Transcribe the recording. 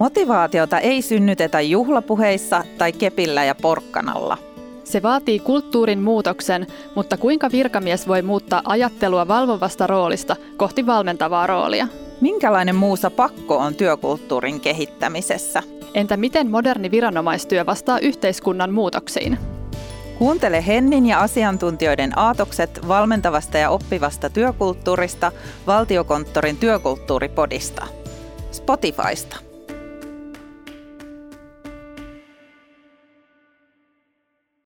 Motivaatiota ei synnytetä juhlapuheissa tai kepillä ja porkkanalla. Se vaatii kulttuurin muutoksen, mutta kuinka virkamies voi muuttaa ajattelua valvovasta roolista kohti valmentavaa roolia? Minkälainen muusa pakko on työkulttuurin kehittämisessä? Entä miten moderni viranomaistyö vastaa yhteiskunnan muutoksiin? Kuuntele Hennin ja asiantuntijoiden aatokset valmentavasta ja oppivasta työkulttuurista Valtiokonttorin työkulttuuripodista. Spotifysta.